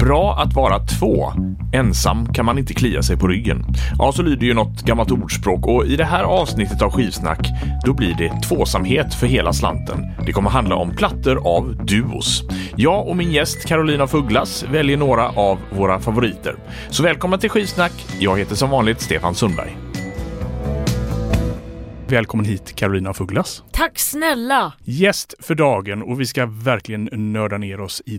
Bra att vara två. Ensam kan man inte klia sig på ryggen. Ja, så lyder ju något gammalt ordspråk och i det här avsnittet av Skivsnack då blir det tvåsamhet för hela slanten. Det kommer handla om plattor av duos. Jag och min gäst Carolina Fugglas väljer några av våra favoriter. Så välkomna till Skivsnack. Jag heter som vanligt Stefan Sundberg. Välkommen hit Carolina Fugglas. Tack snälla! Gäst för dagen och vi ska verkligen nörda ner oss i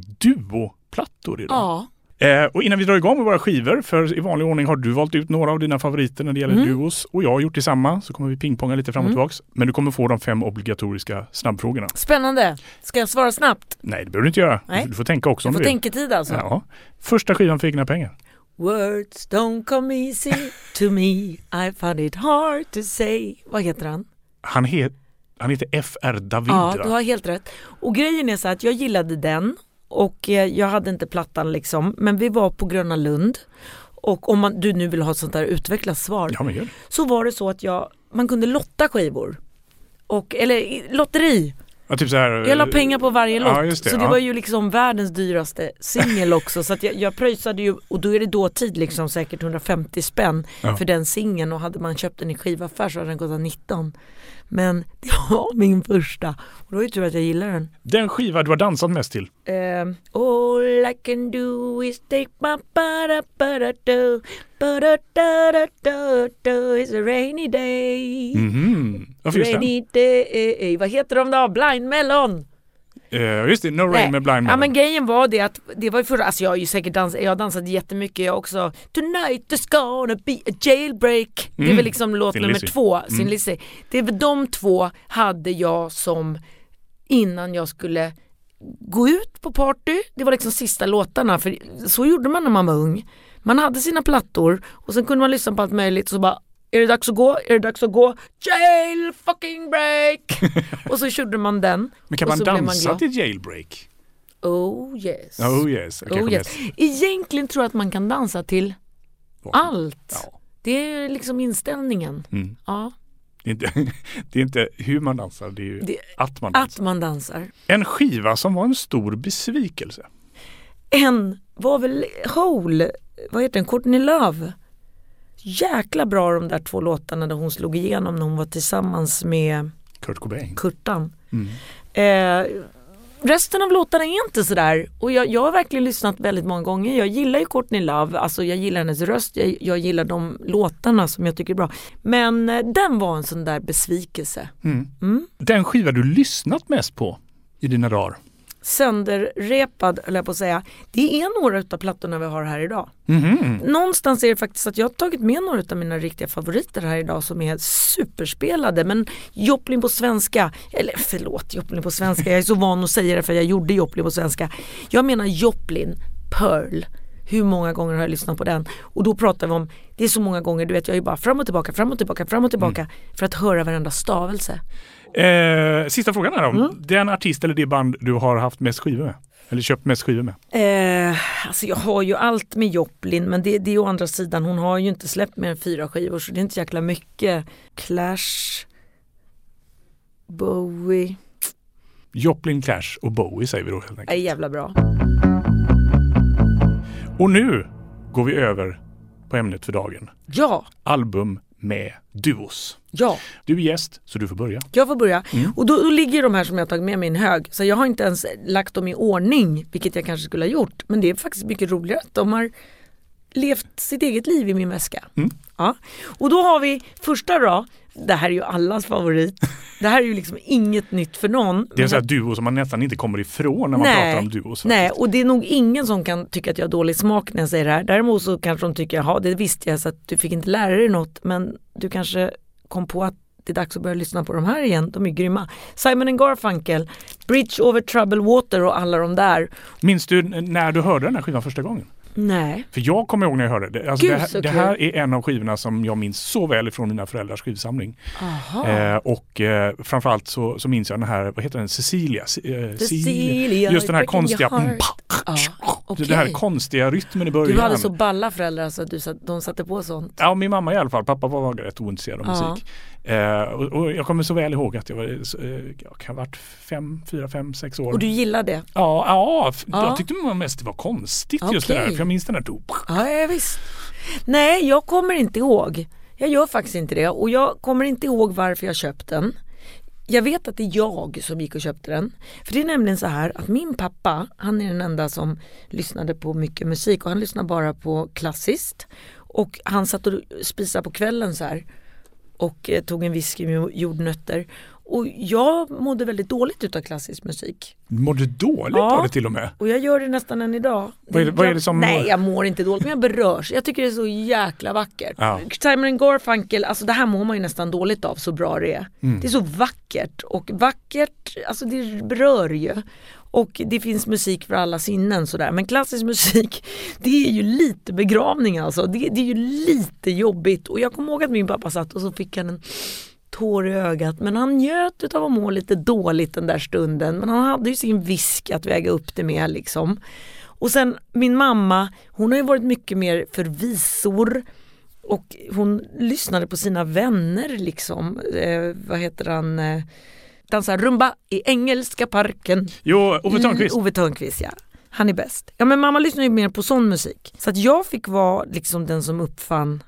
duoplattor idag. Ja. Eh, och innan vi drar igång med våra skivor, för i vanlig ordning har du valt ut några av dina favoriter när det gäller Mm. duos och jag har gjort detsamma så kommer vi pingponga lite fram och Mm. tillbaks. Men du kommer få de fem obligatoriska snabbfrågorna. Spännande. Ska jag svara snabbt? Nej, det behöver du inte göra. Nej. Du får tänka också om Jag du vill. tänketid alltså. Ja. Första skivan för egna pengar. Words don't come easy to me I find it hard to say. Vad heter han? Han, het, han heter F.R. David. Ja, du har helt rätt. Och grejen är så att jag gillade den och eh, jag hade inte plattan liksom. Men vi var på Gröna Lund och om man, du nu vill ha ett sånt där utvecklat svar Ja, så var det så att jag, man kunde lotta skivor. Och, eller lotteri. Ja, typ så här, Jag la pengar på varje lott. Ja, det, så det ja. var ju liksom världens dyraste singel också. så jag, jag pröjsade ju, och då är det dåtid liksom säkert 150 spänn Ja. för den singeln och hade man köpt den i skivaffär så hade den kostat 19. Men det var min första och då är det tur att jag gillar den. Den skiva du har dansat mest till. Um, all I can do is take my ba-da-ba-da-do ba-da-da-da-da-do It's a rainy day Mhm. Varför just den? Rainy day Vad heter de då? Blind Melon? Eh, just det, No Rain Nej. med Blind Ja Melon. men grejen var det att det var ju förra, alltså jag har ju säkert dansat, jag har dansat jättemycket jag också. Tonight there's gonna be a jailbreak. Det är Mm. väl liksom låt Sin nummer Lizzy. två, sin Mm. Lizzy. Det är väl de två hade jag som innan jag skulle gå ut på party. Det var liksom sista låtarna för så gjorde man när man var ung. Man hade sina plattor och sen kunde man lyssna på allt möjligt och så bara är det dags att gå? Är det dags att gå? Jail fucking break! och så körde man den. men kan man man dansa glad. till Jailbreak? Oh yes. Oh yes. Kanske Oh, yes. mest- Egentligen tror jag att man kan dansa till allt. Ja. Det är liksom inställningen. Mm. Ja, Det, är inte, det är inte hur man dansar, det är ju Det- att man dansar. att man dansar. En skiva som var en stor besvikelse. En var väl Hole, vad heter den, Courtney Love. Jäkla bra de där två låtarna där hon slog igenom när hon var tillsammans med Kurt Cobain. Kurtan. Mm. Eh, resten av låtarna är inte sådär och jag, jag har verkligen lyssnat väldigt många gånger. Jag gillar ju Courtney Love, alltså jag gillar hennes röst, jag, jag gillar de låtarna som jag tycker är bra. Men eh, den var en sån där besvikelse. Mm. Mm. Den skiva du lyssnat mest på i dina dagar? Sönderrepad höll jag på att säga. Det är några utav plattorna vi har här idag. Mhm. Någonstans är det faktiskt att jag har tagit med några av mina riktiga favoriter här idag som är superspelade. Men Joplin på svenska, eller förlåt Joplin på svenska, jag är så van att säga det för jag gjorde Joplin på svenska. Jag menar Joplin, Pearl. Hur många gånger har jag lyssnat på den? Och då pratar vi om, det är så många gånger, du vet jag är bara fram och tillbaka, fram och tillbaka, fram och tillbaka för att höra varenda stavelse. Eh, sista frågan här om Mm. den artist eller det band du har haft mest skivor med? Eller köpt mest skivor med? Eh, alltså jag har ju allt med Joplin men det, det är å andra sidan, hon har ju inte släppt mer än fyra skivor så det är inte jäkla mycket. Clash, Bowie, Joplin, Clash och Bowie säger vi då helt är enkelt. jävla bra. Och nu går vi över på ämnet för dagen. Ja, Album med duos. ja, Du är gäst så du får börja. jag får börja. Mm. Och då, då ligger de här som jag tagit med mig i en hög. Så jag har inte ens lagt dem i ordning, vilket jag kanske skulle ha gjort. Men det är faktiskt mycket roligare att de har levt sitt eget liv i min väska. Mm. Ja. Och då har vi första då, det här är ju allas favorit. Det här är ju liksom inget nytt för någon. Det är en sån här duo som man nästan inte kommer ifrån när man Nej. pratar om duos. Nej, och det är nog ingen som kan tycka att jag har dålig smak när jag säger det här. Däremot så kanske de tycker, jaha det visste jag så att du fick inte lära dig något men du kanske kom på att det är dags att börja lyssna på de här igen, de är grymma. Simon and Garfunkel, Bridge over troubled water och alla de där. Minns du när du hörde den här skivan första gången? Nej, För jag kommer ihåg när jag hörde det. Alltså Gud, det, här, det här är en av skivorna som jag minns så väl ifrån mina föräldrars skivsamling. aha. Eh, och eh, framförallt så, så minns jag den här, vad heter den, Cecilia? Eh, Cecilia, Just den här konstiga... Mm, Ja, Okej. Det här konstiga rytmen i början. Du hade så balla föräldrar så att du, satt- de satte på sånt. Ja, min mamma i alla fall. Pappa var rätt ointresserad av musik. Eh, och, och jag kommer så väl ihåg att jag var, eh, jag kan ha varit fem, fyra, fem, sex år. Och du gillade det? Ja, ja, Ja. jag tyckte nog mest det var konstigt just det där. För jag minns den där då. Ja, ja visst. Nej, jag kommer inte ihåg. Jag gör faktiskt inte det och jag kommer inte ihåg varför jag köpt den. Jag vet att det är jag som gick och köpte den. För det är nämligen så här att min pappa, han är den enda som lyssnade på mycket musik och han lyssnar bara på klassiskt. Och han satt och spisade på kvällen så här och eh, tog en whisky med jordnötter. Och jag mådde väldigt dåligt utav klassisk musik. Mådde dåligt Ja. av det till och med. Och jag gör det nästan än idag. Vad är det- vad är det som- Nej, jag mår inte dåligt men jag berörs. Jag tycker det är så jäkla vackert. Ja. Simon Garfunkel, alltså det här mår man ju nästan dåligt av så bra det är. Mm. Det är så vackert och vackert, alltså det berör ju. Och det finns musik för alla sinnen sådär. Men klassisk musik, det är ju lite begravning alltså. Det, det är ju lite jobbigt. Och jag kommer ihåg att min pappa satt och så fick han en tår i ögat. Men han njöt av att må lite dåligt den där stunden. Men han hade ju sin visk att väga upp det med liksom. Och sen min mamma, hon har ju varit mycket mer för visor. Och hon lyssnade på sina vänner liksom. Eh, vad heter han? Eh, dansar rumba i Engelska parken. Jo, Ove Thörnqvist. Mm, Ove Thörnqvist ja. Han är bäst. Ja men mamma lyssnar ju mer på sån musik. Så att jag fick vara liksom den som uppfann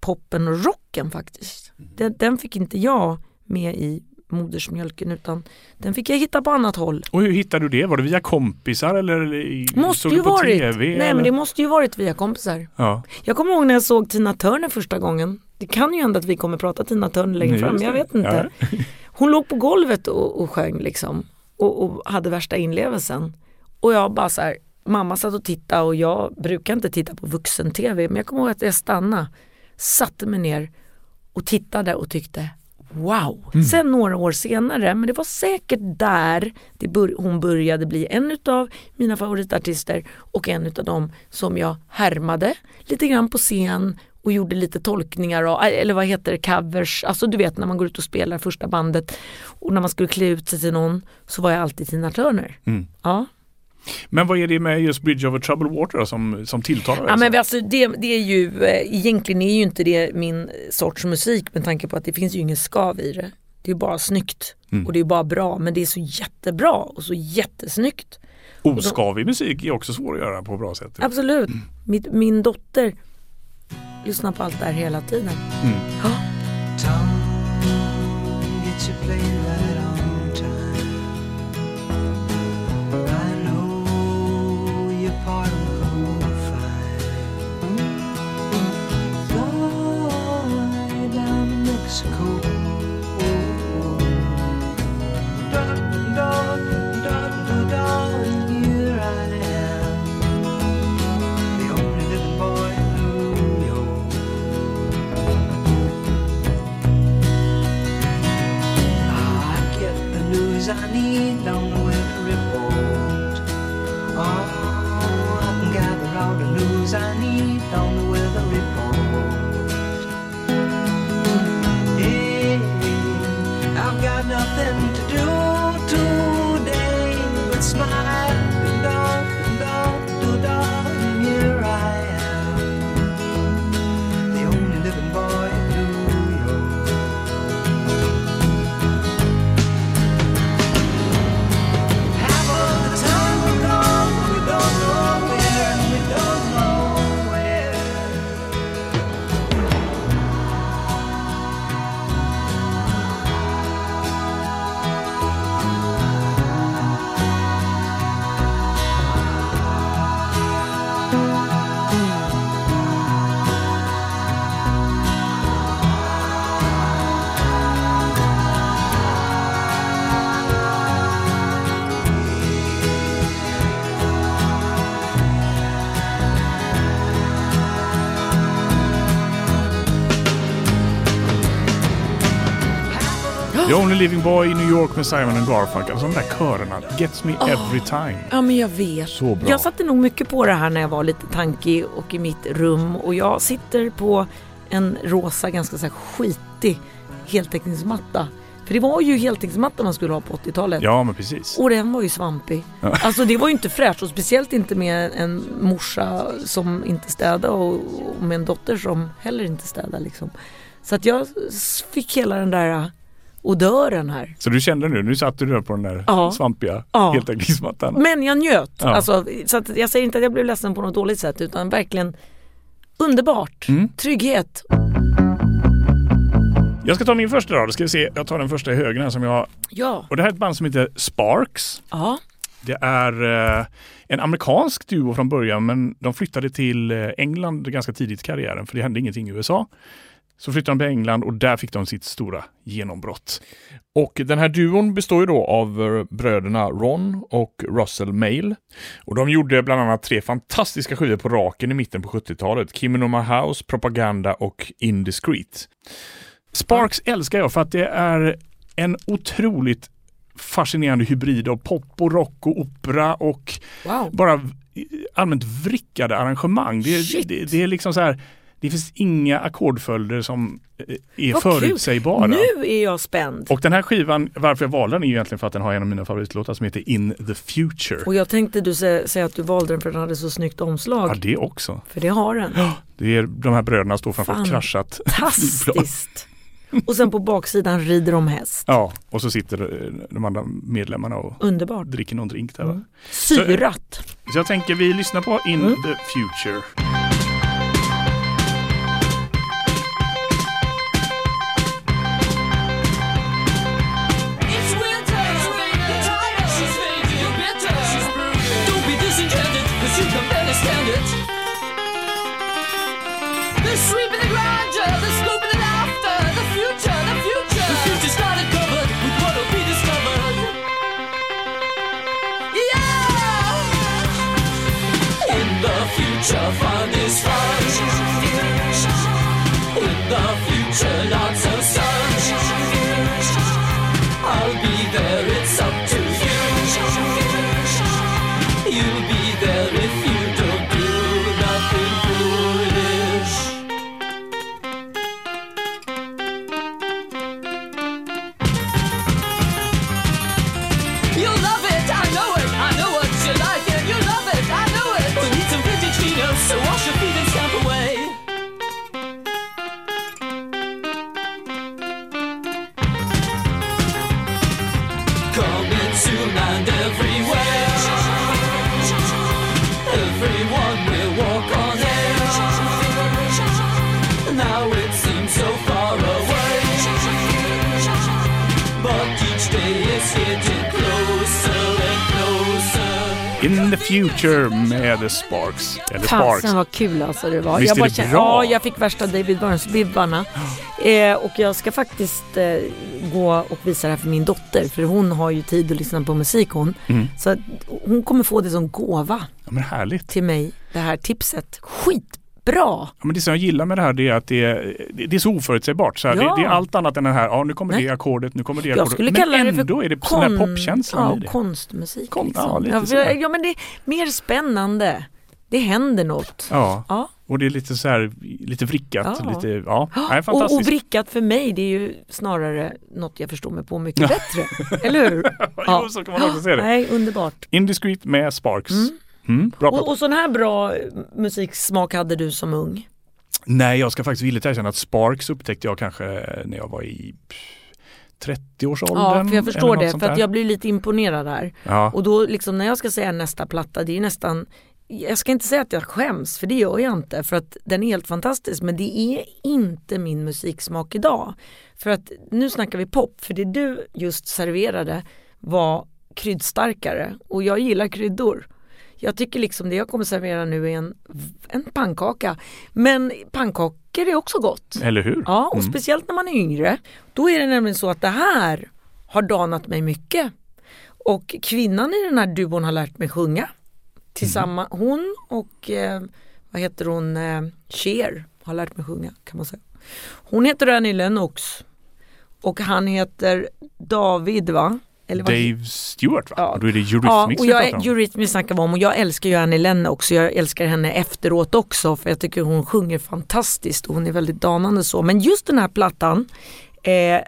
poppen och rocken faktiskt. Den, den fick inte jag med i modersmjölken utan den fick jag hitta på annat håll. Och hur hittade du det? Var det via kompisar eller i- Måste såg ju du på varit. TV? Nej eller? men det måste ju varit via kompisar. Ja. Jag kommer ihåg när jag såg Tina Turner första gången. Det kan ju hända att vi kommer prata Tina Turner längre Nej, fram, jag vet inte. Hon låg på golvet och, och sjöng liksom och, och hade värsta inlevelsen. Och jag bara så här, mamma satt och tittade och jag brukar inte titta på vuxen-tv men jag kommer ihåg att jag stannade, satte mig ner och tittade och tyckte wow. Sen några år senare, men det var säkert där bör, hon började bli en utav mina favoritartister och en utav dem som jag härmade lite grann på scen och gjorde lite tolkningar av, eller vad heter det, covers, alltså du vet när man går ut och spelar första bandet och när man skulle klä ut sig till någon så var jag alltid Tina Turner. Mm. Ja. Men vad är det med just Bridge over Troubled Water som, som tilltalar dig? Ja, men alltså, det, det är ju, eh, egentligen är ju inte det min sorts musik med tanke på att det finns ju ingen skav i det. Det är bara snyggt Mm. och det är bara bra men det är så jättebra och så jättesnyggt. Oskavig musik är också svår att göra på bra sätt. Absolut. Mitt, min dotter lyssnar på allt det här hela tiden. Mm. Ja. The Only Living Boy i New York med Simon and Garfunkel. Alltså de där körerna. Gets me every time. Ja men jag vet. Så bra. Jag satte nog mycket på det här när jag var lite tankig och i mitt rum och jag sitter på en rosa ganska så här skitig heltäckningsmatta För det var ju heltäckningsmatta man skulle ha på 80-talet. Ja, men precis. Och den var ju svampig. Alltså det var ju inte fräscht och speciellt inte med en morsa som inte städade och, och med en dotter som heller inte städade liksom. Så att jag fick hela den där odören här. Så du kände nu, nu satte du där på den där Ja. svampiga Ja. heltäckningsmattan. Men jag njöt. Ja. Alltså, så jag säger inte att jag blev ledsen på något dåligt sätt utan verkligen underbart. Mm. Trygghet. Jag ska ta min första då ska vi se. Jag tar den första i höger här som jag har. Ja. Och det här är ett band som heter Sparks. Ja. Det är eh, en amerikansk duo från början men de flyttade till eh, England ganska tidigt i karriären för det hände ingenting i USA. Så flyttade de till England och där fick de sitt stora genombrott. Och den här duon består ju då av eh, bröderna Ron och Russell Mail. Och de gjorde bland annat tre fantastiska skivor på raken i mitten på 70-talet. Kim in My House, Propaganda och Indiscreet. Sparks älskar jag för att det är en otroligt fascinerande hybrid av pop och rock och opera och Wow. bara allmänt vrickade arrangemang. Det, det, det är liksom så här, det finns inga ackordföljder som eh, är Vad kul. förutsägbara. Nu är jag spänd. Och den här skivan, varför jag valde den är ju egentligen för att den har en av mina favoritlåtar som heter In the Future. Och jag tänkte du säga, säga att du valde den för den hade så snyggt omslag. Ja, det också. För det har den. Det är de här bröderna står framför ett kraschat. Fantastiskt. Och sen på baksidan rider de häst. Ja, och så sitter eh, de andra medlemmarna och Underbart. dricker någon drink där. va? Mm. Syrat. Så jag tänker vi lyssnar på In Mm. the Future. Sparks. Eller Sparks. Fasen vad kul alltså det var. Visst jag är det kände- bra? Ja, jag fick värsta David Burns-vibbarna. Eh, och jag ska faktiskt eh, gå och visa det här för min dotter. För hon har ju tid att lyssna på musik hon. Mm. Så hon kommer få det som gåva Ja, men härligt. till mig, det här tipset. Skitbra! Ja, men det som jag gillar med det här det är att det är, det det är så oförutsägbart. Så här, Ja. det, det är allt annat än den här, ja nu kommer Nej. det ackordet, nu kommer det ackordet. Men det ändå är det sån här popkänslan ja, i det. konstmusik. Kon- liksom. ja, ja, men det är mer spännande. Det händer något. Ja, Ja. och det är lite så här, lite vrickat. Ja. Lite, ja, nej, Och, och vrickat för mig det är ju snarare något jag förstår mig på mycket bättre. Eller hur? jo, så kan man också se det. Nej, underbart. Indiscreet med Sparks. Mm. Mm, bra Och, och sån här bra musiksmak hade du som ung? Nej, jag ska faktiskt villigt erkänna att Sparks upptäckte jag kanske när jag var i 30-årsåldern. Ja, för jag förstår det. För att jag blir lite imponerad här. Ja. Och då liksom när jag ska säga nästa platta, det är nästan jag ska inte säga att jag skäms, för det gör jag inte. För att den är helt fantastisk. Men det är inte min musiksmak idag. För att nu snackar vi pop. För det du just serverade var kryddstarkare. Och jag gillar kryddor. Jag tycker liksom det jag kommer servera nu är en, en pannkaka. Men pannkakor är också gott. Eller hur? Ja, och Mm. speciellt när man är yngre. Då är det nämligen så att det här har danat mig mycket. Och kvinnan i den här duon har lärt mig sjunga. Tillsammans, hon och eh, vad heter hon, eh, Cher har lärt mig sjunga kan man säga. Hon heter Annie Lennox och han heter David va? Eller Dave Stewart va? Ja. Och då är det Ja, Eurythmics och vi pratar jag, om. Eurythmics snackar vi om och jag älskar ju Annie Lennox och jag älskar henne efteråt också för jag tycker hon sjunger fantastiskt och hon är väldigt danande så. Men just den här plattan, eh,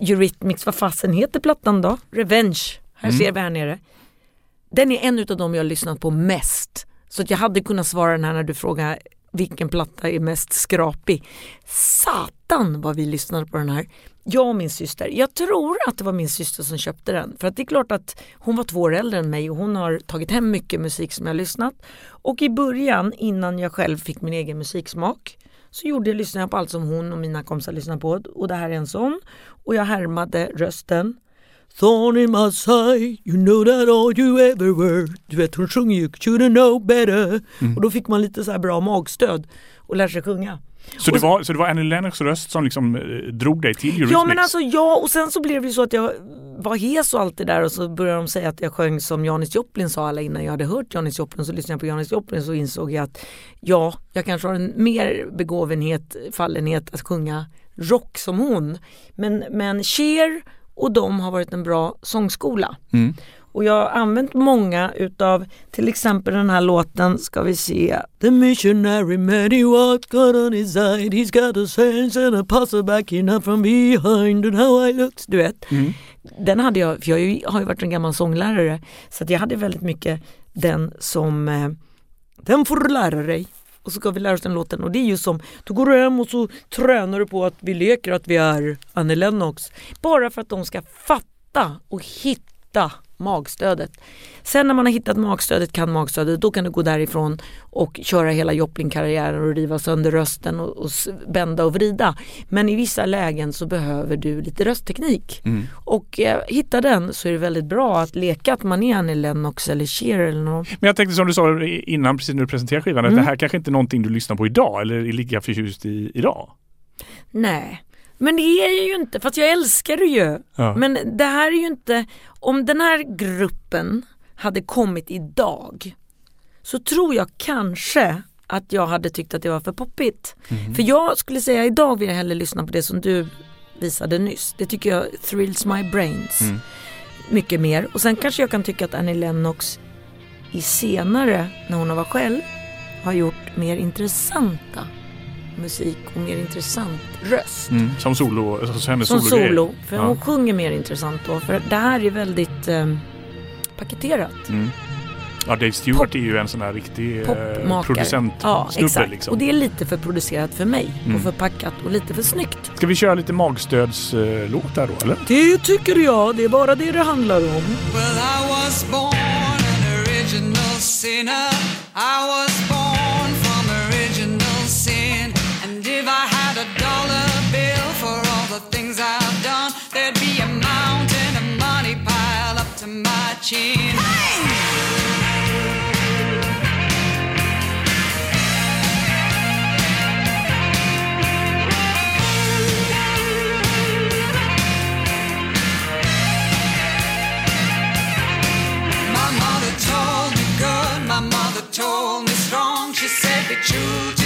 Eurythmics, vad fasen heter plattan då? Revenge, här Mm. ser vi här nere. Den är en utav de jag har lyssnat på mest. Så att jag hade kunnat svara den här när du frågar vilken platta är mest skrapig. Satan vad vi lyssnade på den här. Jag och min syster. Jag tror att det var min syster som köpte den. För att det är klart att hon var två år äldre än mig och hon har tagit hem mycket musik som jag har lyssnat. Och i början innan jag själv fick min egen musiksmak så gjorde jag, lyssnade jag på allt som hon och mina kompisar lyssnade på och det här är en sån. Och jag härmade rösten. Thorn in my side, you know that all you ever were. Du vet hon sjunger ju Should've know better. Och då fick man lite så här bra magstöd och lär sig sjunga. Så det var, så det var Annie Lennox röst som liksom eh, drog dig till Eurythmics? Ja men alltså ja och sen så blev det ju så att jag var hes och allt det där och så började de säga att jag sjöng som Janis Joplin sa alla innan jag hade hört Janis Joplin så lyssnade jag på Janis Joplin så insåg jag att ja, jag kanske har en mer begåvenhet, fallenhet att sjunga rock som hon. Men, men Cher och de har varit en bra sångskola. Mm. Och jag har använt många utav till exempel den här låten ska vi se The missionary man he walked God on his side He's got a sense and a puzzle backing up from behind and how I looks Du vet. Den hade jag, för jag har ju- varit en gammal sånglärare så jag hade väldigt mycket den som eh, Den får du lära dig och så ska vi lära oss den låten och det är ju som, då går du hem och så tränar du på att vi leker att vi är Annie Lennox. Bara för att de ska fatta och hitta magstödet. Sen när man har hittat magstödet, kan magstödet, då kan du gå därifrån och köra hela Joplin-karriären och riva sönder rösten och, och bända och vrida. Men i vissa lägen så behöver du lite röstteknik. Och eh, hitta den så är det väldigt bra att leka att man är Annie Lennox eller Cher eller någon. Men jag tänkte som du sa innan, precis när du presenterade skivan, att Mm. det här kanske inte är någonting du lyssnar på idag eller är lika förtjust i idag? Nej, men det är jag ju inte fast jag älskar det ju. Ja. Men det här är ju inte, om den här gruppen hade kommit idag så tror jag kanske att jag hade tyckt att det var för poppigt. För jag skulle säga idag vill jag hellre lyssna på det som du visade nyss. Det tycker jag thrills my brains mycket mer. Och sen kanske jag kan tycka att Annie Lennox i senare, när hon varit själv, har gjort mer intressanta musik och mer intressant röst. Mm. Som solo, alltså hennes Som sologrej. solo, för Ja. hon sjunger mer intressant då. För det här är väldigt eh, paketerat. Mm. Ja, Dave Stewart är ju en sån här riktig eh, Popmakare. producent Ja, exakt. liksom. Och det är lite för producerat för mig Mm. och för packat och lite för snyggt. Ska vi köra lite magstödslåt där då eller? Det tycker jag, det är bara det det handlar om. Well, I was born an original sinner. I was born to my chin. My mother told me good, my mother told me strong. She said, Be true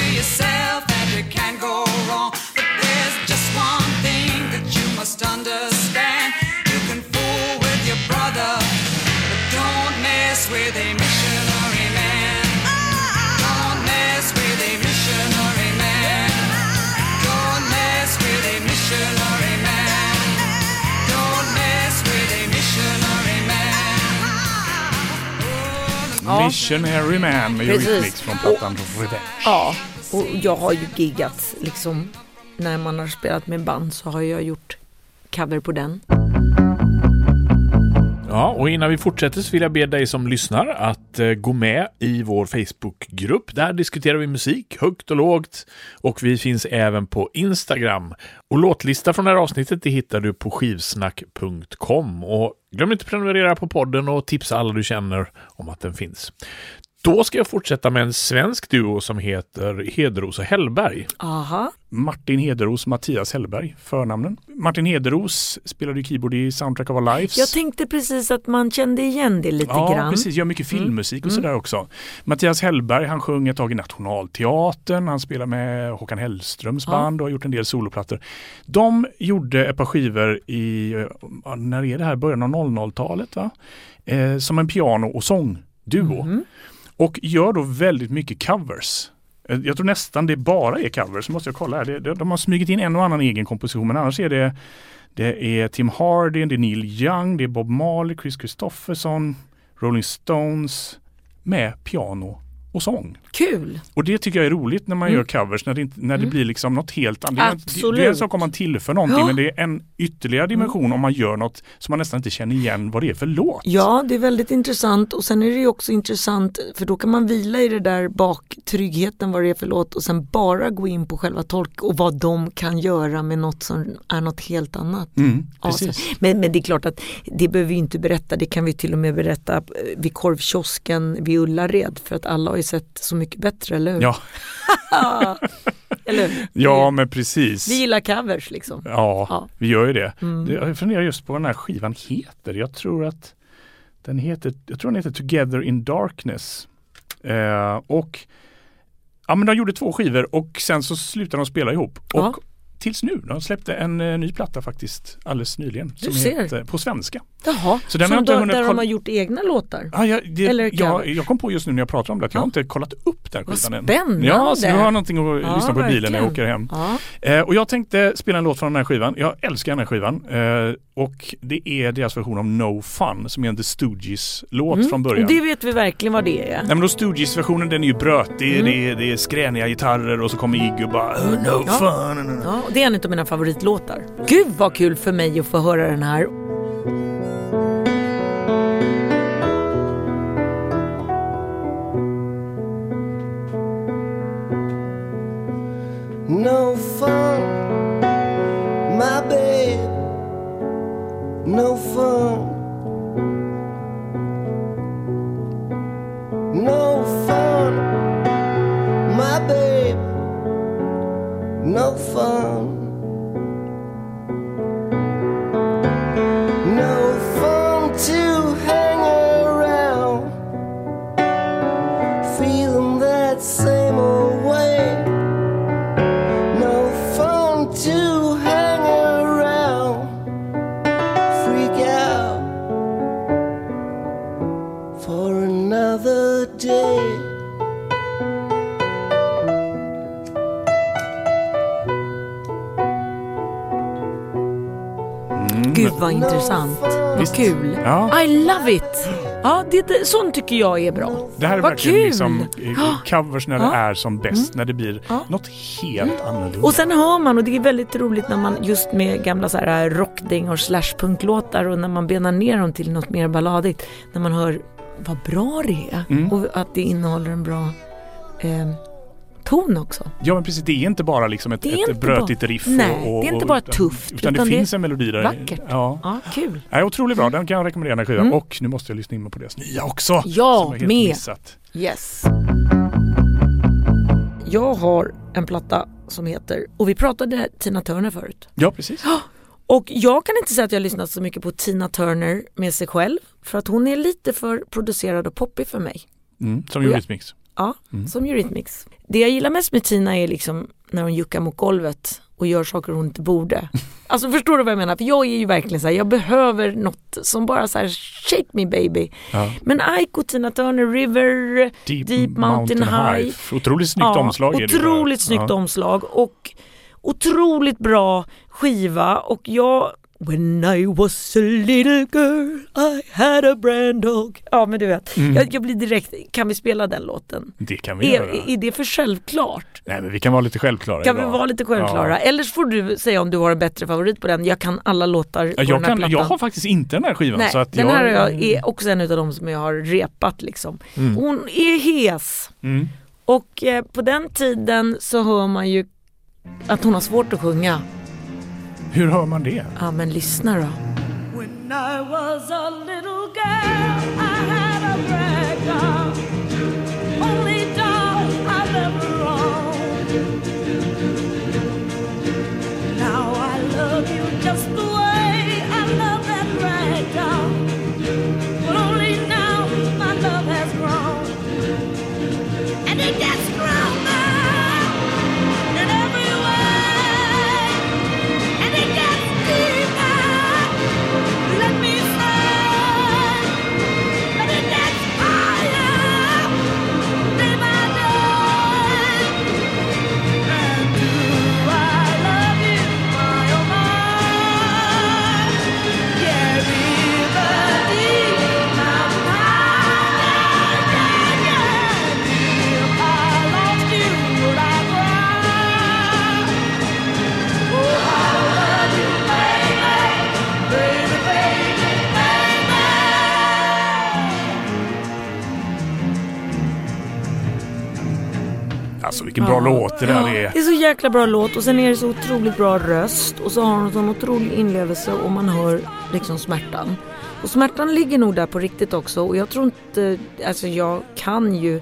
Missionary Man med. Eurythmics från plattan Revenge. Ja, och jag har ju giggat liksom. När man har spelat med band så har jag gjort cover på den. Ja, och innan vi fortsätter så vill jag be dig som lyssnar att eh, gå med i vår Facebookgrupp. Där diskuterar vi musik, högt och lågt. Och vi finns även på Instagram. Och låtlista från det här avsnittet det hittar du på skivsnack.com. Och glöm inte att prenumerera på podden och tipsa alla du känner om att den finns. Då ska jag fortsätta med en svensk duo som heter Hederos och Hellberg. Aha, Martin Hederos, Mattias Hellberg, förnamnen. Martin Hederos spelade ju keyboard i Soundtrack of Our Lives. jag tänkte precis att man kände igen det lite Ja, grann. precis. Gör mycket filmmusik och sådär också. Mattias Hellberg, han sjöng ett tag i Nationalteatern. Han spelar med Håkan Hellströms Ja. band och har gjort en del soloplattor. De gjorde ett par skivor i, när är det här, början av 00-talet va? Eh, som en piano och sångduo. Mhm. Och gör då väldigt mycket covers. Eh, jag tror nästan det bara är covers, så måste jag kolla här. Det- De, de har smugit in en och annan egen komposition men annars är det det är Tim Hardy, det är Neil Young, det är Bob Marley, Chris Christopherson, Rolling Stones med piano och sång. Kul! Och det tycker jag är roligt när man Mm. gör covers, när det, inte, när det Mm. blir liksom något helt annat. Absolut. det är en sak om man tillför någonting Ja. men det är en ytterligare dimension om man gör något som man nästan inte känner igen vad det är för låt. Ja, det är väldigt intressant och sen är det ju också intressant för då kan man vila i det där bak tryggheten vad det är för låt och sen bara gå in på själva tolk och vad de kan göra med något som är något helt annat. Mm, Ja, precis. så- men, men det är klart att det behöver vi inte berätta, det kan vi till och med berätta eh, vid korvkiosken vid Ullared för att alla har sett Så mycket bättre, eller hur? Ja. eller hur? Ja men precis. Vi gillar covers liksom. Ja, Ja. vi gör ju det. Mm. Jag funderar just på vad den här skivan heter. Jag tror att den heter, jag tror den heter Together in Darkness. Eh, och ja men de gjorde två skivor och sen så slutade de spela ihop. Och Ja. Tills nu, de släppte en eh, ny platta faktiskt alldeles nyligen. Du som ser. heter, på svenska. Jaha, Så den inte då, där de har gjort egna låtar? Ah, jag, det, Eller jag, jag kom på just nu när jag pratar om det att jag Ja. har inte kollat upp den Vad skivan än. spännande. Ja, så nu har jag någonting att Ja, lyssna på i bilen när jag åker hem. Ja. Eh, och jag tänkte spela en låt från den här skivan. Jag älskar den här skivan. Eh, och det är deras version av No Fun som är en The Stooges-låt Mm. från början. Det vet vi verkligen vad det är. Nej men då Stooges-versionen den är ju brötig, Mm. det, är, det är skräniga gitarrer och så kommer Iggy och bara "Oh, No Ja. fun. Ja, och det är en av mina favoritlåtar. Gud vad kul för mig att få höra den här. No fun, No fun. No fun, my babe. No fun. Vad intressant. Vad kul. Ja. I love it. Ja, det, det, sånt tycker jag är bra. Det här är Vad verkligen kul. liksom eh, covers när det är som bäst, när det blir Ja. något helt annorlunda. Och sen hör man, och det är väldigt roligt när man just med gamla så här rockdängor slash punklåtar och när man benar ner dem till något mer balladigt, när man hör vad bra det är Mm. och att det innehåller en bra eh, ton också. Ja men precis, det är inte bara liksom ett, Det är ett inte brötigt bara- riff. Nej, och, och, det är inte bara utan- tufft, Utan, utan det det finns en melodi där. vackert. Ja. Ja, kul. Nej, otroligt bra, den kan jag rekommendera den här skivan. Mm. Och nu måste jag lyssna in mig på deras nya också. Ja, som jag helt med. missat. Yes. Jag har en platta som heter, och vi pratade Tina Turner förut. Ja precis. Och jag kan inte säga att jag har lyssnat så mycket på Tina Turner med sig själv. För att hon är lite för producerad och poppig för mig. Mm, som Ja. Eurythmics. Ja, Mm. som Eurythmics. Det jag gillar mest med Tina är liksom när hon juckar mot golvet och gör saker hon inte borde. Alltså förstår du vad jag menar? För jag är ju verkligen så här, jag behöver något som bara så här, shake me baby. Ja. Men och Tina Turner, River, Deep, Deep Mountain High. Otroligt snyggt omslag det där. Otroligt snyggt ja. omslag och otroligt bra skiva och jag When I was a little girl I had a brand dog. Ja men du vet, Mm. jag, jag blir direkt, kan vi spela den låten? Det kan vi göra. Är, är det för självklart? Nej men vi kan vara lite självklara Kan vi idag. vara lite självklara? Ja. Eller så får du säga om du har en bättre favorit på den. Jag kan alla låtar på Ja, den Jag, här kan, plattan. jag har faktiskt inte den här skivan. Nej, så att den jag, här jag är också en av de som jag har repat liksom. Mm. Hon är hes. Mm. Och eh, på den tiden så hör man ju att hon har svårt att sjunga. Hur hör man det? Ja men lyssna då. When I was a little girl, I had a rag doll, only doll I've ever owned. Now I love you just the way I love that rag doll, but only now my love has grown, and it gets det där är. Det är så jäkla bra låt och sen är det så otroligt bra röst och så har hon sån otrolig inlevelse och man hör liksom smärtan. Och smärtan ligger nog där på riktigt också och jag tror inte, alltså jag kan ju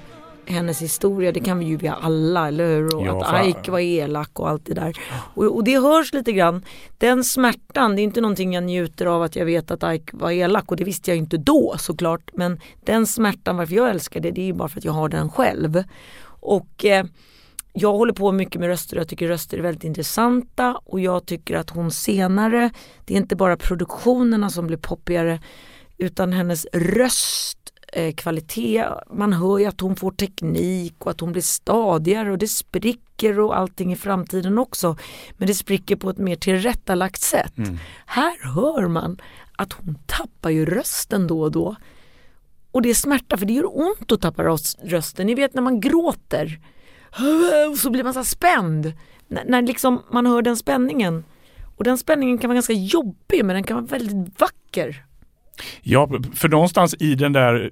hennes historia, det kan vi ju vi alla, eller hur? Och Ja, att. Ike var elak och allt det där. Och, och det hörs lite grann. Den smärtan, det är inte någonting jag njuter av att jag vet att Ike var elak och det visste jag ju inte då såklart. Men den smärtan, varför jag älskar det, det är ju bara för att jag har den själv. Och eh, jag håller på mycket med röster och jag tycker röster är väldigt intressanta och jag tycker att hon senare, det är inte bara produktionerna som blir poppigare utan hennes röst eh, kvalitet, man hör ju att hon får teknik och att hon blir stadigare och det spricker och allting i framtiden också. Men det spricker på ett mer tillrättalagt sätt. Här hör man att hon tappar ju rösten då och då. Och det är smärta för det gör ont att tappa röst- rösten. Ni vet när man gråter och så blir man så här spänd. N när liksom man hör den spänningen. Och den spänningen kan vara ganska jobbig men den kan vara väldigt vacker. Ja, för någonstans i den där,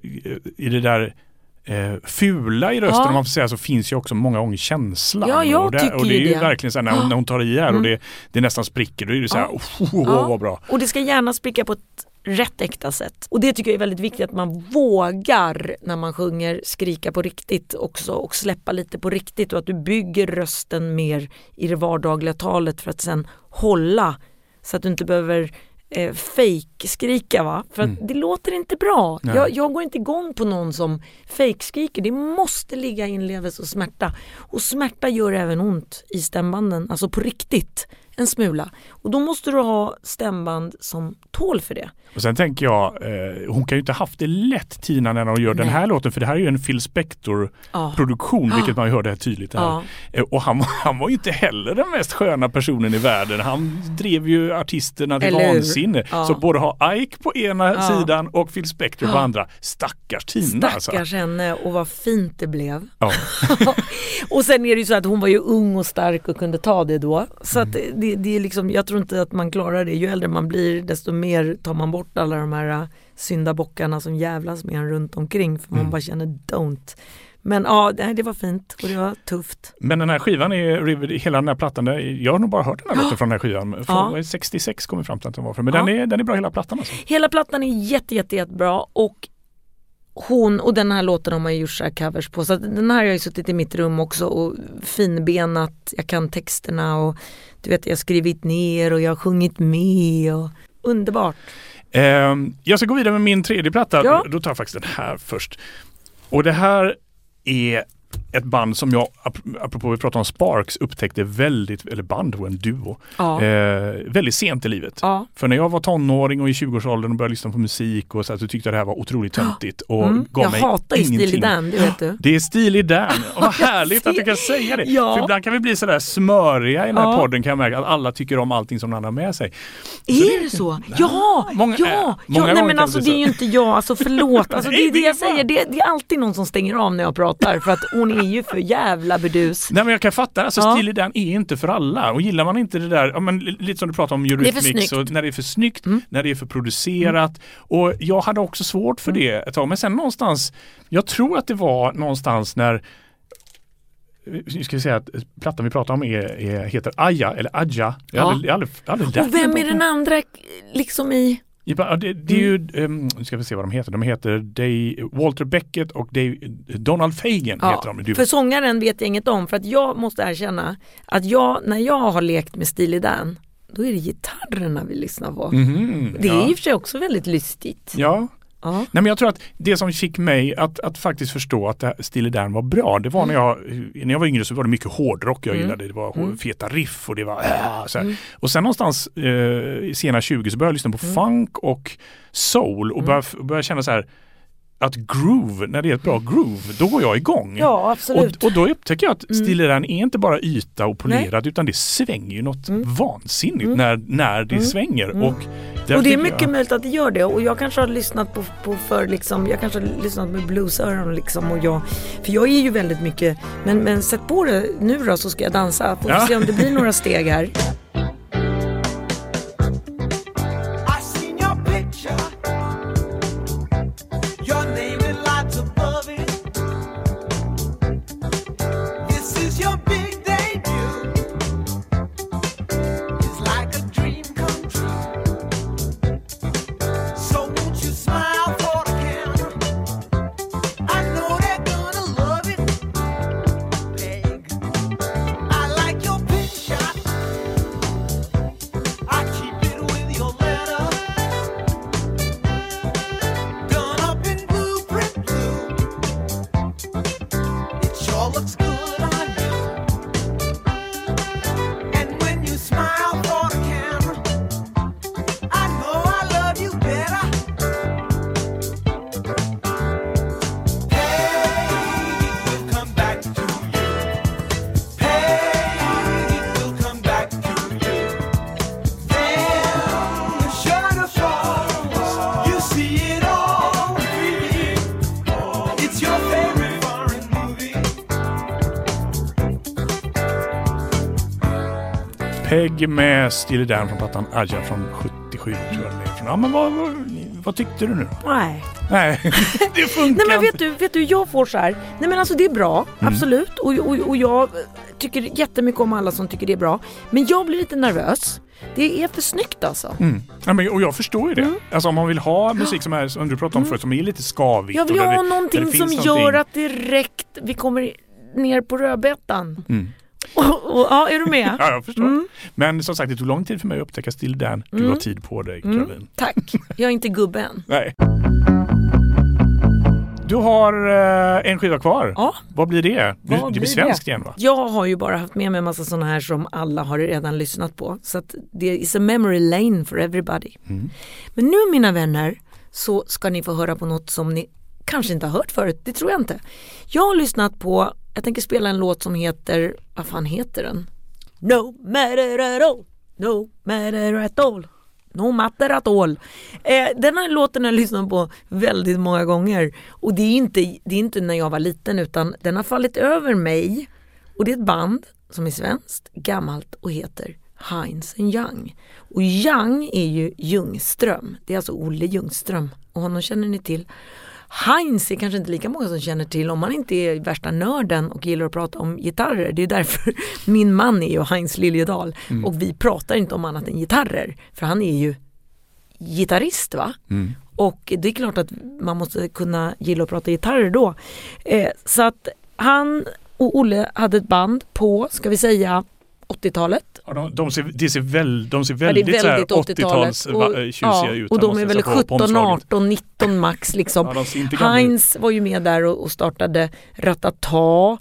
i det där eh, fula i rösten Ja. om man får säga så finns ju också många gånger känslan. Ja, jag och det, tycker och det är ju det. verkligen så här när hon, när hon tar i här och det, det nästan spricker. Då är det så här, Ja. oh, oh, oh, vad bra. Och det ska gärna spricka på ett rätt äkta sätt. Och det tycker jag är väldigt viktigt att man vågar när man sjunger skrika på riktigt också och släppa lite på riktigt och att du bygger rösten mer i det vardagliga talet för att sen hålla så att du inte behöver eh, fake-skrika va? För att det låter inte bra. Jag, jag går inte igång på någon som fake-skriker. Det måste ligga inlevelse och smärta. Och smärta gör även ont i stämbanden, alltså på riktigt. En smula. Och då måste du ha stämband som tål för det. Och sen tänker jag, eh, hon kan ju inte haft det lätt Tina när hon gör den Nej. här låten för det här är ju en Phil Spector Ja. produktion vilket man hörde här tydligt. Här. Ja. Eh, Och han, var- han var ju inte heller den mest sköna personen i världen. Han drev ju artisterna till Eller vansinne. Ja. Så både ha Ike på ena sidan och Phil Spector på andra. Stackars Tina alltså. Stackars henne och vad fint det blev. Och sen är det ju så att hon var ju ung och stark och kunde ta det då. Så att Mm. Det, det är liksom, jag tror inte att man klarar det. Ju äldre man blir desto mer tar man bort alla de här äh, syndabockarna som jävlas med en runt omkring för Mm. man bara känner don't. Men ja, det, var fint och det var tufft. Men den här skivan är, hela den här plattan, det- jag har nog bara hört den här låten från den här skivan. Ja. Från 66 kom vi fram till att den var från. Men Ja. den, är, den är bra hela plattan alltså. Hela plattan är jätte, jätte, jättebra och hon och den här låten har man gjort så här covers på. Så den här har jag ju suttit i mitt rum också och finbenat. Jag kan texterna och du vet jag har skrivit ner och jag har sjungit med. Och, underbart. Ehm, jag ska gå vidare med min tredje platta. Ja. Då tar jag faktiskt den här först. Och det här är ett band som jag, ap- apropå vi pratade om Sparks, upptäckte väldigt, eller band och en duo, Ja. eh, väldigt sent i livet. Ja. För när jag var tonåring och i 20-årsåldern och började lyssna på musik och så, här, så tyckte jag det här var otroligt töntigt och Mm. gav Jag mig hatar ingenting. Steely Dan, det vet du. Det är Steely Dan. Och vad härligt att du kan säga det. Ja. För ibland kan vi bli sådär smöriga i den här Ja. podden kan jag märka att alla tycker om allting som någon har med sig. Är det så? Ja! Många- ja! äh, ja många nej gånger men alltså det är ju inte jag, alltså förlåt. Alltså, det Nej, är det jag säger, det, det är alltid någon som stänger av när jag pratar för att hon är ju för jävla burdus. Nej men jag kan fatta, alltså Ja. Steely Dan är inte för alla och gillar man inte det där, ja, men li- lite som du pratade om Eurythmics, när det är för snyggt, Mm. när det är för producerat och jag hade också svårt för det ett tag men sen någonstans, jag tror att det var någonstans när nu ska vi säga att plattan vi pratar om är, är, heter Aja eller Aja. Jag har Ja. jag aldrig, jag aldrig lärt Och vem är den andra liksom i? Ja, Det, det är ju, um, nu ska vi se vad de heter. De heter Dave, Walter Beckett och Dave, Donald Fagen heter de. För sångaren vet jag inget om för att jag måste erkänna att jag, när jag har lekt med Steely Dan, då är det gitarrerna vi lyssnar på. Mhm, Det är ja. i och för sig också väldigt lystigt. Ja, Ja. Nej, men jag tror att det som fick mig att, att faktiskt förstå att Steely Dan var bra, det var när jag, när jag var yngre så var det mycket hårdrock jag Mm. gillade. Det var Mm. feta riff och det var äh, så. Mm. Och sen någonstans eh, i sena 20 så började jag lyssna på funk och soul och Mm. började, började känna så här att groove, när det är ett bra groove, då går jag igång. Ja, absolut. Och, och då upptäcker jag att Mm. Dan är inte bara yta och polerad utan det svänger ju något Mm. vansinnigt Mm. när, när det Mm. svänger. Mm. Och, Och det är mycket jag, möjligt att det gör det och jag kanske har lyssnat på, på för liksom, jag kanske har lyssnat med bluesöron liksom och jag, för jag är ju väldigt mycket, men, men sätt på det nu då så ska jag dansa, får Ja. se om det blir några steg här. Peg med Steely Dan från plattan Aja från 77 tror jag den är från. Ja men vad, vad, vad tyckte du nu? Nej. Nej, det funkar Nej men vet du, vet du, jag får så här. Nej men alltså det är bra, Mm. absolut. Och, och, och jag tycker jättemycket om alla som tycker det är bra. Men jag blir lite nervös. Det är för snyggt alltså. Mm. Ja, men, och jag förstår ju det. Mm. Alltså om man vill ha musik som, är, som du pratade om förut, som är lite skavigt. Jag vill ha det- någonting det som finns gör någonting. att direkt vi kommer ner på rödbetan. Mm. Och, och, ja, är du med? Ja, jag förstår. Mm. Men som sagt, det tog lång tid för mig att upptäcka Still Dan. Du Mm. har tid på dig, Mm. Caroline. Tack. Jag är inte gubbe än. Nej. Du har eh, en skiva kvar. Ja. Vad blir det? Du, Vad det blir blir svenskt det? igen va? Jag har ju bara haft med mig en massa sådana här som alla har redan lyssnat på. Så att det is a memory lane for everybody. Mm. Men nu mina vänner så ska ni få höra på något som ni kanske inte har hört förut. Det tror jag inte. Jag har lyssnat på, jag tänker spela en låt som heter, vad fan heter den? No matter at all, no matter at all. No matter at all. Eh, den här låten har jag lyssnat på väldigt många gånger. Och det är, inte, det är inte när jag var liten utan den har fallit över mig. Och det är ett band som är svenskt, gammalt och heter Heinz Young. Och Young är ju Ljungström. Det är alltså Olle Ljungström. Och honom känner ni till. Heinz är kanske inte lika många som känner till om man inte är värsta nörden och gillar att prata om gitarrer. Det är därför min man är ju Heinz Liljedahl och vi pratar inte om annat än gitarrer. För han är ju gitarrist va? Och det är klart att man måste kunna gilla att prata gitarrer då. Eh, så att han och Olle hade ett band på, ska vi säga, 80-talet. Ja, de, de, ser, de, ser väl, de ser Ja, väldigt, här väldigt 80-talet. 80-tals va- eh, tjusiga ut. och de är väl säga, på- på 17, omslaget. 18, 19 max liksom. Ja. Heinz var ju med där och, och startade Ratata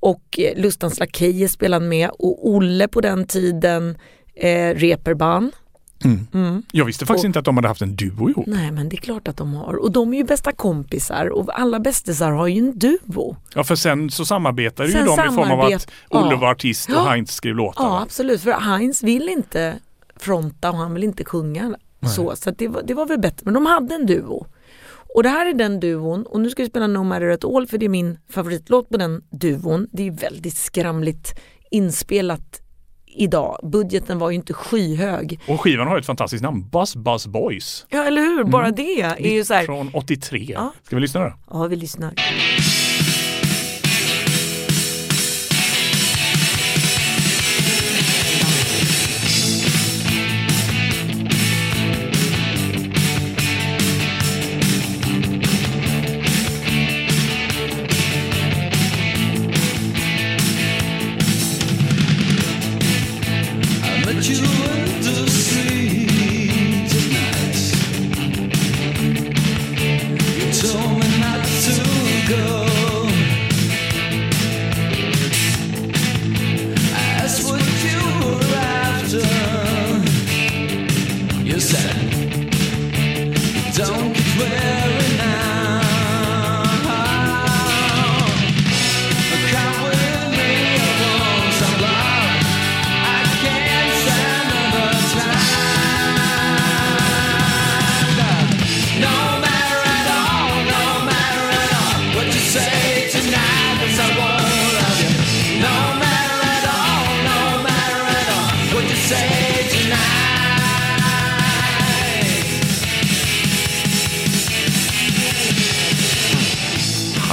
och eh, Lustans Lakejer spelade med och Olle på den tiden eh, Reeperbahn. Mm. Mm. Jag visste faktiskt Och- inte att de hade haft en duo ihop. Nej men det är klart att de har och de är ju bästa kompisar och alla bästisar har ju en duo. Ja, för sen så samarbetade ju Sen de i form av samarbet- att Olle ja. var artist och Ja. Heinz skrev låtar. Ja absolut för Heinz vill inte fronta och han vill inte sjunga så, så det, var, det var väl bättre men de hade en duo. Och det här är den duon och nu ska vi spela No Matter At All för det är min favoritlåt på den duon. Det är väldigt skramligt inspelat idag. Budgeten var ju inte skyhög. Och skivan har ett fantastiskt namn, Buzz Buzz Boys. Ja eller hur, bara det är ju så här. Från 83. Ja. Ska vi lyssna då? Ja vi lyssnar.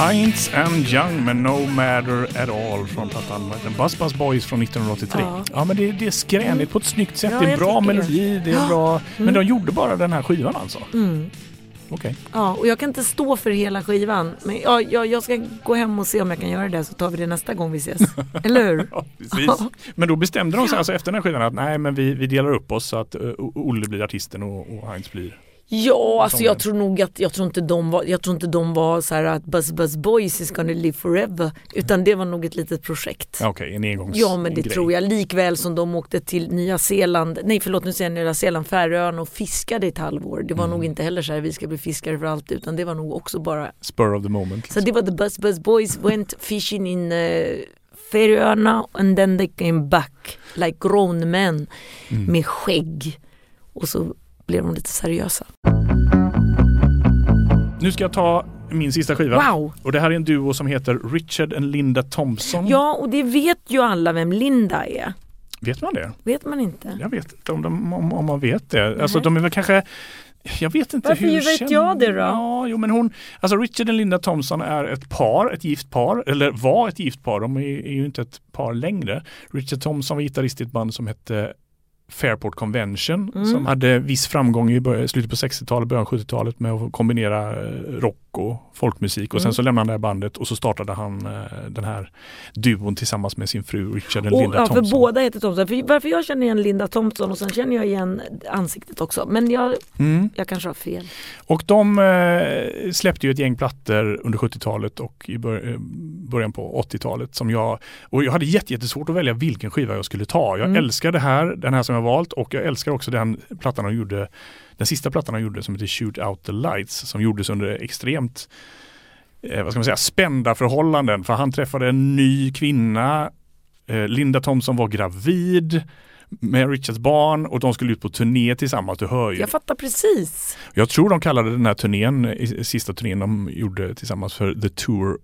Heinz and Young med No Matter At All från plattan Buzz Buzz Boys från 1983. Ja, Ja. men det, det är skränigt på ett snyggt sätt. Ja, det är bra tycker det. melodi, det är bra. Men de gjorde bara den här skivan alltså? Mm. Okej. Ja, och jag kan inte stå för hela skivan. Men ja, jag, jag ska gå hem och se om jag kan göra det så tar vi det nästa gång vi ses. Eller hur? Ja, precis. Men då bestämde de sig alltså efter den här skivan att nej men vi, vi delar upp oss så att uh, Olle blir artisten och, och Heinz blir... Ja, alltså jag tror nog att jag tror inte de var, jag tror inte de var så här att Buzz Buzz Boys is gonna live forever. Utan det var nog ett litet projekt. Okej, en engångs Ja men det grej. tror jag. Likväl som de åkte till Nya Zeeland, nej förlåt nu säger jag Nya Zeeland, Färöarna och fiskade i ett halvår. Det var Mm. nog inte heller så här vi ska bli fiskare för alltid utan det var nog också bara Spur of the moment. Så det var the Buzz Buzz Boys went fishing in uh, Färöarna and then they came back like grown men Mm. med skägg. Och så blev de lite seriösa. Nu ska jag ta min sista skiva. Wow! Och det här är en duo som heter Richard and Linda Thompson. Ja och det vet ju alla vem Linda är. Vet man det? Vet man inte? Jag vet inte om, de, om, om man vet det. Alltså Nej. de är väl kanske jag vet inte Varför hur vet känd- jag det då? Ja, jo, men hon, alltså Richard och Linda Thompson är ett par, ett gift par, eller var ett gift par. De är, är ju inte ett par längre. Richard Thompson var gitarrist i ett band som hette Fairport Convention Mm. som hade viss framgång i början- slutet på 60-talet, början av 70-talet med att kombinera eh, rock och folkmusik och sen Mm. så lämnade han det här bandet och så startade han eh, den här duon tillsammans med sin fru Richard och Och, Linda ja, för båda heter Thompson. För varför jag känner igen Linda Thompson och sen känner jag igen ansiktet också. Men jag, Mm. jag kanske har fel. Och de eh, släppte ju ett gäng plattor under 70-talet och i eh, början på 80-talet som jag, och jag hade jätte- jättesvårt att välja vilken skiva jag skulle ta. Jag Mm. älskar det här, den här som jag valt och jag älskar också den plattan han gjorde, den sista plattan han gjorde som heter Shoot Out the Lights som gjordes under extremt eh, vad ska man säga, spända förhållanden för han träffade en ny kvinna eh, Linda Thompson var gravid med Richards barn och de skulle ut på turné tillsammans. Du hör ju. Jag fattar precis. Jag tror de kallade den här turnén, sista turnén de gjorde tillsammans för The Tour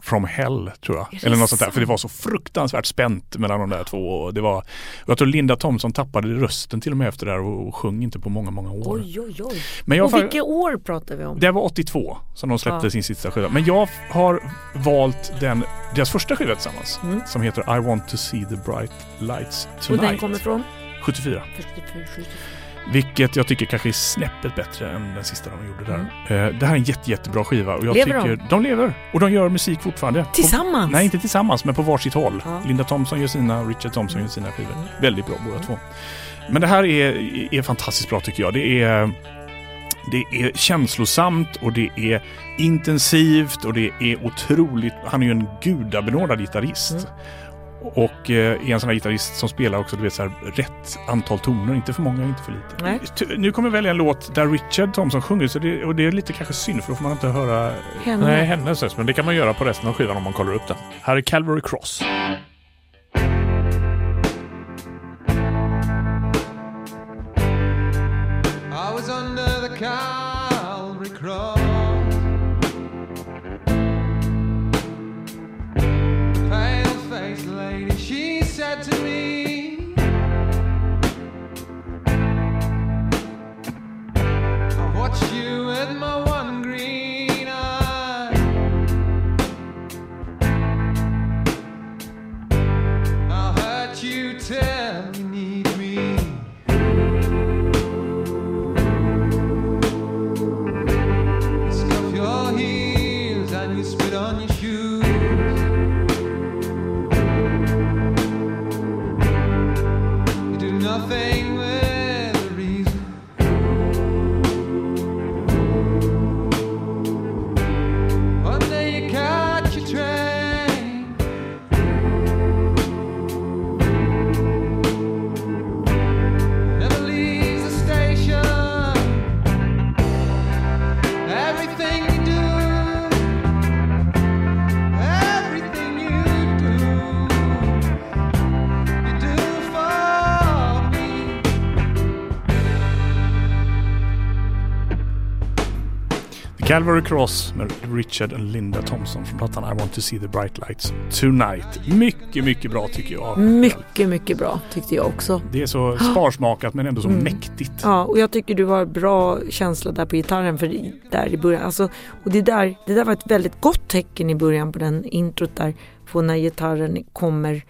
from Hell tror jag. Eller något sånt där. För det var så fruktansvärt spänt mellan de där två. Och det var, och jag tror Linda Thompson tappade rösten till och med efter det här och, och sjöng inte på många, många år. Oj oj oj. Men jag Och vilka år pratar vi om? det var 82 som de släppte Ja. sin sista skiva. Men jag har valt den, deras första skiva tillsammans Mm. som heter I want to see the bright lights Och tonight. den kommer från? 74. 44, 74. Vilket jag tycker kanske är snäppet bättre än den sista de gjorde där. Mm. Eh, det här är en jätte, jättebra skiva. Och jag Lever tycker, de? de? lever. Och de gör musik fortfarande. På, Tillsammans? nej, inte tillsammans, men på varsitt håll. Ja. Linda Thompson gör sina, Richard Thompson gör sina skivor. Mm. Väldigt bra båda två. Men det här är, är fantastiskt bra tycker jag. Det är, det är känslosamt och det är intensivt och det är otroligt. Han är ju en gudabenådad gitarrist. Och eh, är en sån här gitarrist som spelar också du vet, så här, rätt antal toner, inte för många, inte för lite. Nej. Nu kommer jag välja en låt där Richard Thompson sjunger så det, och det är lite kanske synd för då får man inte höra Henne. nej, hennes röst. Men det kan man göra på resten av skivan om man kollar upp den. Här är Calvary Cross. Watched you with my Calvary Cross med Richard och Linda Thompson från plattan I want to see the bright lights tonight. Mycket, mycket bra tycker jag. Mycket, mycket bra tyckte jag också. Det är så sparsmakat men ändå så Mm. mäktigt. Ja, och jag tycker du har bra känsla där på gitarren för där i början. Alltså, och det där, det där var ett väldigt gott tecken i början på den introt där. På när gitarren kommer.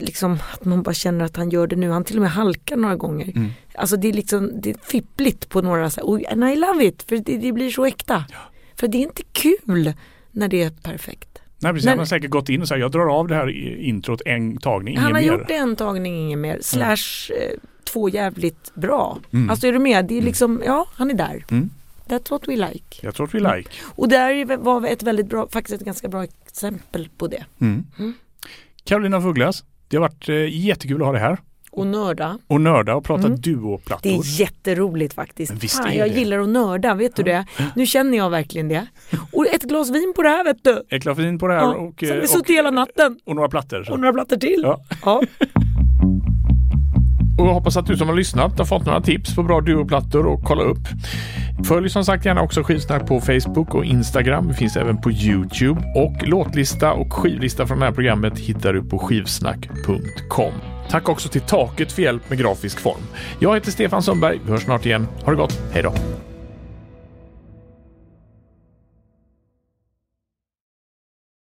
Liksom att man bara känner att han gör det nu. Han till och med halkar några gånger. Mm. Alltså det är liksom det är fippligt på några så här, "Oj, and I love it. För det, det blir så äkta. För det är inte kul när det är perfekt. Nej, precis. Men- Han har säkert gått in och sagt jag drar av det här introt en tagning, Han ingen har mer. gjort en tagning, inget mer. Slash eh, två jävligt bra. Alltså är du med? Det är liksom, ja han är där. Mm. That's what we like. Tror att vi like. Och där var ett väldigt bra, faktiskt ett ganska bra exempel på det. Mm. Carolina Fugglas, det har varit eh, jättekul att ha dig här Och nörda. och nörda och prata Mm. duoplattor. Det är jätteroligt faktiskt. Men visst Fan, jag det. gillar att nörda, vet du det? Nu känner jag verkligen det. Och ett glas vin på det här vet du. Äckla fin på det här Ja, och, så har vi eh, suttit hela natten. och några plattor. Så. Och några plattor till. Ja. Ja. Och jag hoppas att du som har lyssnat har fått några tips på bra duoplattor att kolla upp. Följ som sagt gärna också Skivsnack på Facebook och Instagram. Vi finns även på Youtube. Och låtlista och skivlista från det här programmet hittar du på skivsnack.com. Tack också till Taket för hjälp med grafisk form. Jag heter Stefan Sundberg. Vi hörs snart igen. Ha det gott. Hej då!